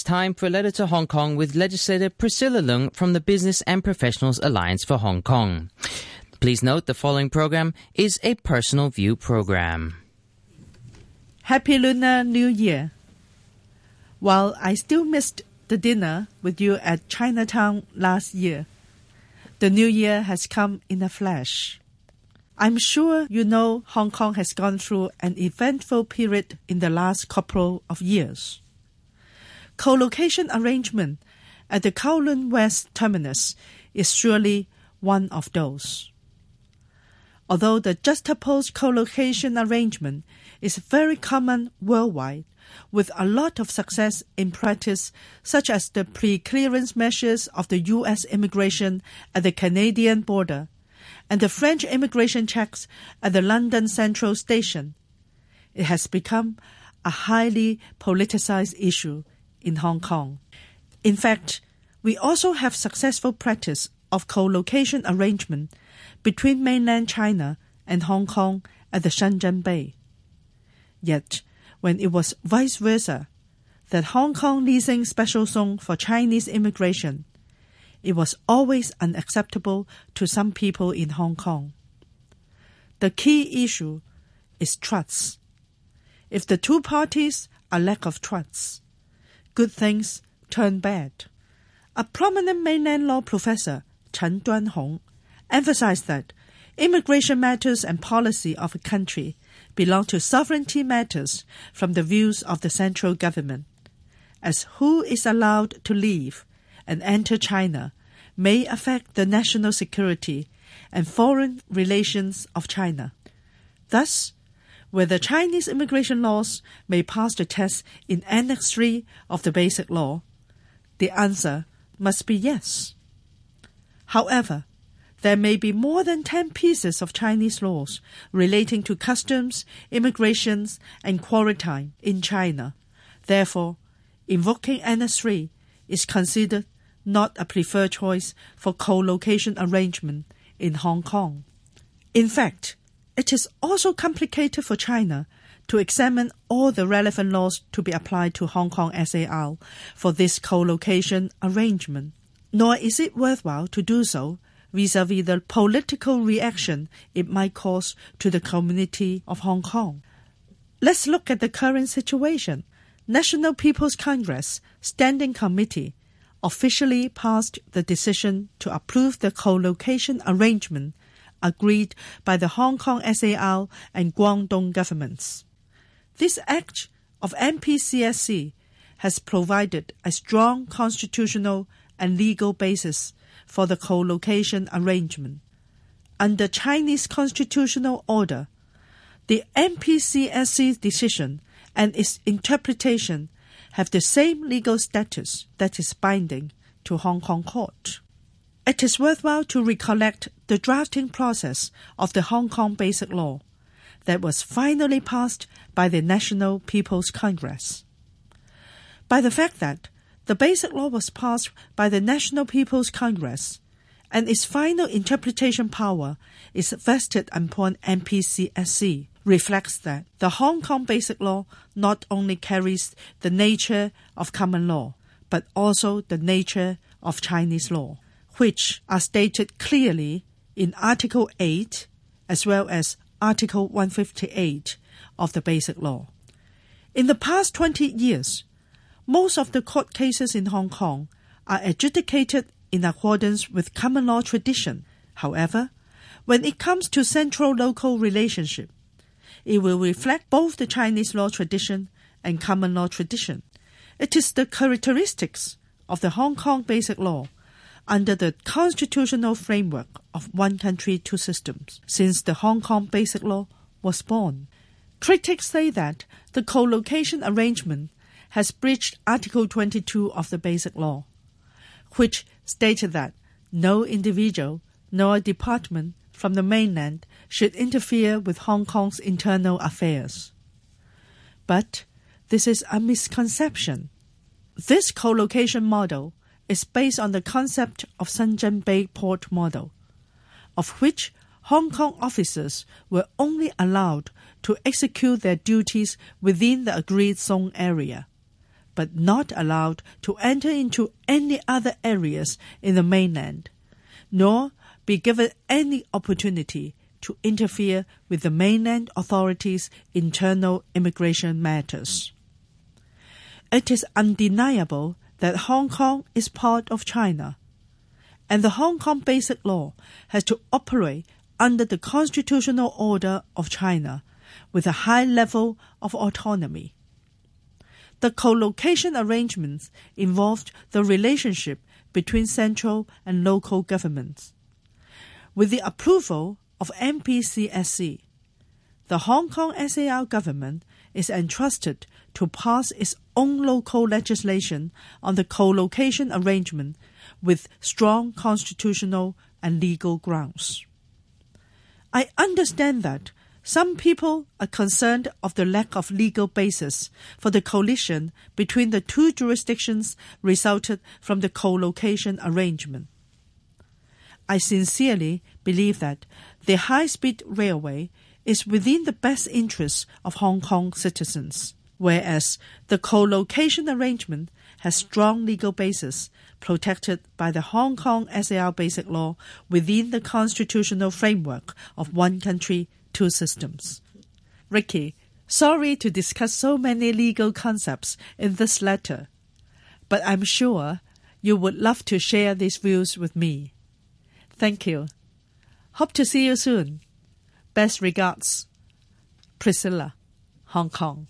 it's time for a letter to Hong Kong with legislator Priscilla Leung from the Business and Professionals Alliance for Hong Kong. Please note the following program is a personal view program. Happy Lunar New Year. While I still missed the dinner with you at Chinatown last year, the new year has come in a flash. I'm sure you know Hong Kong has gone through an eventful period in the last couple of years. Co-location arrangement at the Kowloon West terminus is surely one of those. Although the juxtaposed co-location arrangement is very common worldwide, with a lot of success in practice, such as the pre-clearance measures of the U.S. immigration at the Canadian border and the French immigration checks at the London Central Station. It has become a highly politicized issue in Hong Kong. In fact, we also have successful practice of co-location arrangement between mainland China and Hong Kong at the Shenzhen Bay. Yet, when it was vice versa, that Hong Kong leasing special zone for Chinese immigration, it was always unacceptable to some people in Hong Kong. The key issue is trust. If the two parties are lack of trust, good things turn bad. A prominent mainland law professor, Chen Duanhong, emphasized that immigration matters and policy of a country belong to sovereignty matters from the views of the central government, as who is allowed to leave and enter China may affect the national security and foreign relations of China. Thus, whether Chinese immigration laws may pass the test in Annex 3 of the Basic Law, the answer must be yes. However, there may be more than 10 pieces of Chinese laws relating to customs, immigrations, and quarantine in China. Therefore, invoking Annex 3 is considered not a preferred choice for co-location arrangement in Hong Kong. In fact, it is also complicated for China to examine all the relevant laws to be applied to Hong Kong SAR for this co-location arrangement. Nor is it worthwhile to do so vis-à-vis the political reaction it might cause to the community of Hong Kong. Let's look at the current situation. National People's Congress Standing Committee officially passed the decision to approve the co-location arrangement agreed by the Hong Kong SAR and Guangdong governments. This act of NPCSC has provided a strong constitutional and legal basis for the co-location arrangement. Under Chinese constitutional order, the NPCSC decision and its interpretation have the same legal status that is binding to Hong Kong court. It is worthwhile to recollect the drafting process of the Hong Kong Basic Law that was finally passed by the National People's Congress. By the fact that the Basic Law was passed by the National People's Congress and its final interpretation power is vested upon NPCSC reflects that the Hong Kong Basic Law not only carries the nature of common law, but also the nature of Chinese law, which are stated clearly in Article 8 as well as Article 158 of the Basic Law. In the past 20 years, most of the court cases in Hong Kong are adjudicated in accordance with common law tradition. However, when it comes to central local relationship, it will reflect both the Chinese law tradition and common law tradition. It is the characteristics of the Hong Kong Basic Law under the constitutional framework of one country, two systems since the Hong Kong Basic Law was born. Critics say that the co-location arrangement has breached Article 22 of the Basic Law, which stated that no individual nor department from the mainland should interfere with Hong Kong's internal affairs. But this is a misconception. This co-location model is based on the concept of Shenzhen Bay Port model, of which Hong Kong officers were only allowed to execute their duties within the agreed zone area, but not allowed to enter into any other areas in the mainland, nor be given any opportunity to interfere with the mainland authorities' internal immigration matters. It is undeniable that Hong Kong is part of China, and the Hong Kong Basic Law has to operate under the constitutional order of China with a high level of autonomy. The co-location arrangements involved the relationship between central and local governments. With the approval of NPCSC, the Hong Kong SAR government is entrusted to pass its own local legislation on the co-location arrangement with strong constitutional and legal grounds. I understand that some people are concerned of the lack of legal basis for the coalition between the two jurisdictions resulted from the co-location arrangement. I sincerely believe that the high-speed railway is within the best interests of Hong Kong citizens, whereas the co-location arrangement has strong legal basis protected by the Hong Kong SAR Basic Law within the constitutional framework of one country, two systems. Ricky, sorry to discuss so many legal concepts in this letter, but I'm sure you would love to share these views with me. Thank you. Hope to see you soon. Best regards, Priscilla, Hong Kong.